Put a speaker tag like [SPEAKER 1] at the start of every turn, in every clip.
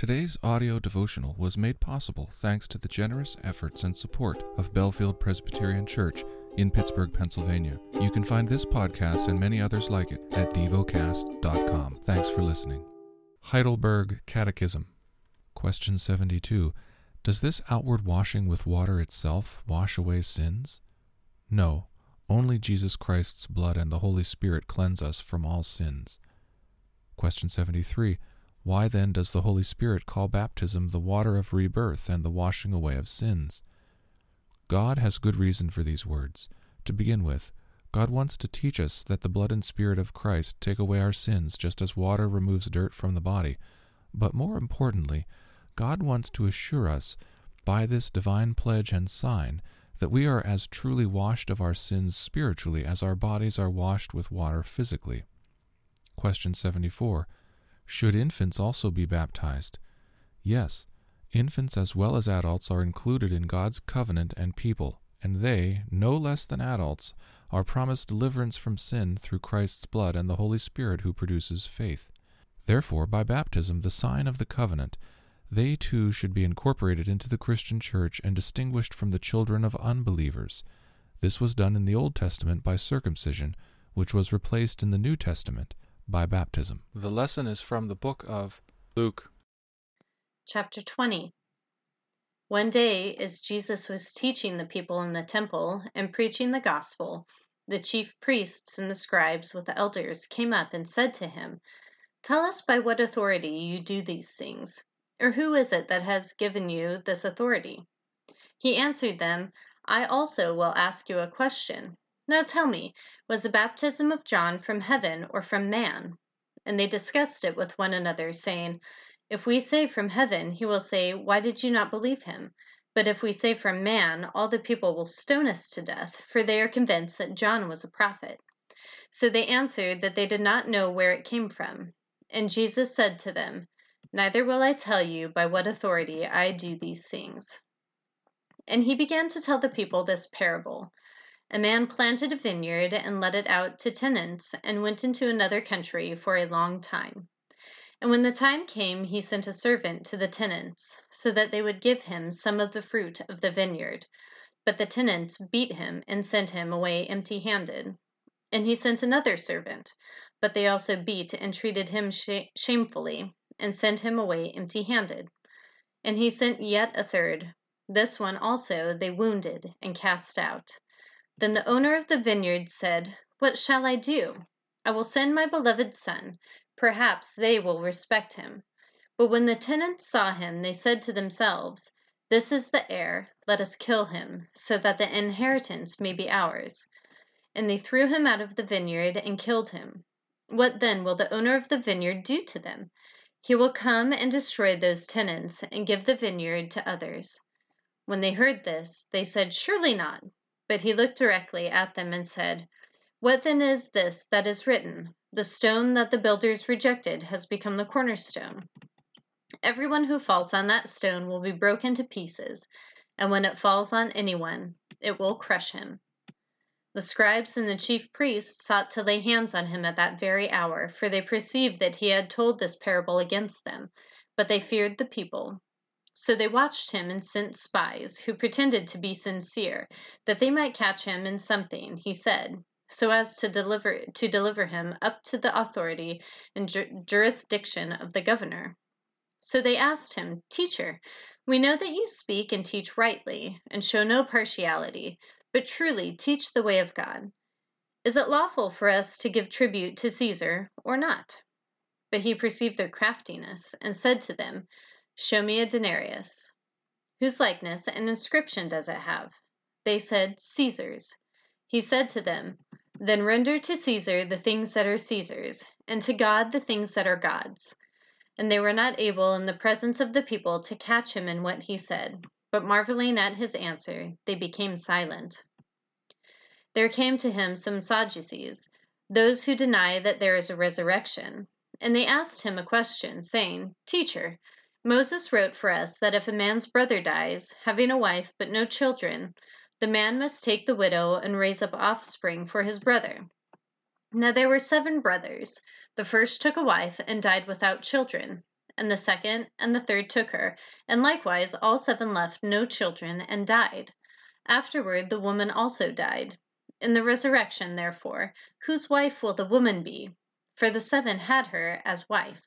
[SPEAKER 1] Today's audio devotional was made possible thanks to the generous efforts and support of Bellefield Presbyterian Church in Pittsburgh, Pennsylvania. You can find this podcast and many others like it at devocast.com. Thanks for listening. Heidelberg Catechism. Question 72. Does this outward washing with water itself wash away sins? No. Only Jesus Christ's blood and the Holy Spirit cleanse us from all sins. Question 73. Why then does the Holy Spirit call baptism the water of rebirth and the washing away of sins? God has good reason for these words. To begin with, God wants to teach us that the blood and Spirit of Christ take away our sins just as water removes dirt from the body. But more importantly, God wants to assure us, by this divine pledge and sign, that we are as truly washed of our sins spiritually as our bodies are washed with water physically. Question 74. Should infants also be baptized? Yes, infants as well as adults are included in God's covenant and people, and they, no less than adults, are promised deliverance from sin through Christ's blood and the Holy Spirit who produces faith. Therefore, by baptism, the sign of the covenant, they too should be incorporated into the Christian Church and distinguished from the children of unbelievers. This was done in the Old Testament by circumcision, which was replaced in the New Testament by baptism. The lesson is from the book of Luke.
[SPEAKER 2] Chapter 20 One day, as Jesus was teaching the people in the temple and preaching the gospel, the chief priests and the scribes with the elders came up and said to him, Tell us by what authority you do these things, or who is it that has given you this authority? He answered them, I also will ask you a question. Now tell me, was the baptism of John from heaven or from man? And they discussed it with one another, saying, If we say from heaven, he will say, Why did you not believe him? But if we say from man, all the people will stone us to death, for they are convinced that John was a prophet. So they answered that they did not know where it came from. And Jesus said to them, Neither will I tell you by what authority I do these things. And he began to tell the people this parable. A man planted a vineyard and let it out to tenants and went into another country for a long time. And when the time came, he sent a servant to the tenants, so that they would give him some of the fruit of the vineyard. But the tenants beat him and sent him away empty handed. And he sent another servant, but they also beat and treated him sh- shamefully, and sent him away empty handed. And he sent yet a third. This one also they wounded and cast out. Then the owner of the vineyard said, What shall I do? I will send my beloved son. Perhaps they will respect him. But when the tenants saw him, they said to themselves, This is the heir. Let us kill him, so that the inheritance may be ours. And they threw him out of the vineyard and killed him. What then will the owner of the vineyard do to them? He will come and destroy those tenants and give the vineyard to others. When they heard this, they said, Surely not. But he looked directly at them and said, What then is this that is written? The stone that the builders rejected has become the cornerstone. Everyone who falls on that stone will be broken to pieces, and when it falls on anyone, it will crush him. The scribes and the chief priests sought to lay hands on him at that very hour, for they perceived that he had told this parable against them, but they feared the people. So they watched him and sent spies, who pretended to be sincere, that they might catch him in something he said, so as to deliver to deliver him up to the authority and ju- jurisdiction of the governor. So they asked him, Teacher, we know that you speak and teach rightly, and show no partiality, but truly teach the way of God. Is it lawful for us to give tribute to Caesar or not? But he perceived their craftiness, and said to them, Show me a denarius. Whose likeness and inscription does it have? They said, Caesar's. He said to them, Then render to Caesar the things that are Caesar's, and to God the things that are God's. And they were not able in the presence of the people to catch him in what he said, but marveling at his answer, they became silent. There came to him some Sadducees, those who deny that there is a resurrection, and they asked him a question, saying, Teacher, Moses wrote for us that if a man's brother dies, having a wife but no children, the man must take the widow and raise up offspring for his brother. Now there were seven brothers. The first took a wife and died without children, and the second and the third took her, and likewise all seven left no children and died. Afterward the woman also died. In the resurrection, therefore, whose wife will the woman be? For the seven had her as wife.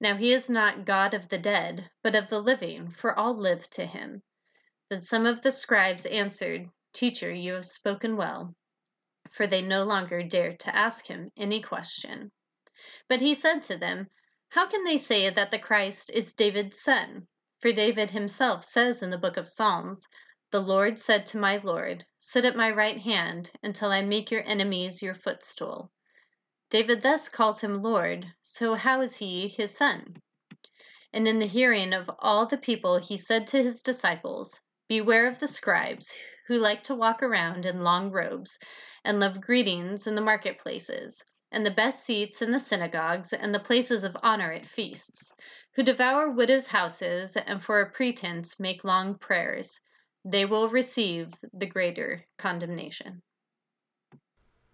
[SPEAKER 2] Now he is not God of the dead, but of the living, for all live to him. Then some of the scribes answered, Teacher, you have spoken well for they no longer dared to ask him any question. But he said to them, How can they say that the Christ is David's son? For David himself says in the book of Psalms, The Lord said to my Lord, Sit at my right hand until I make your enemies your footstool. David thus calls him Lord, so how is he his son? And in the hearing of all the people, he said to his disciples, Beware of the scribes who like to walk around in long robes and love greetings in the marketplaces, and the best seats in the synagogues, and the places of honor at feasts, who devour widows' houses, and for a pretense make long prayers. They will receive the greater condemnation.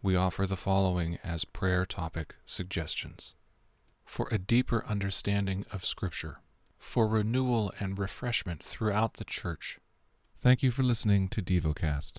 [SPEAKER 1] We offer the following as prayer topic suggestions for a deeper understanding of Scripture, for renewal and refreshment throughout the Church. Thank you for listening to DevoCast.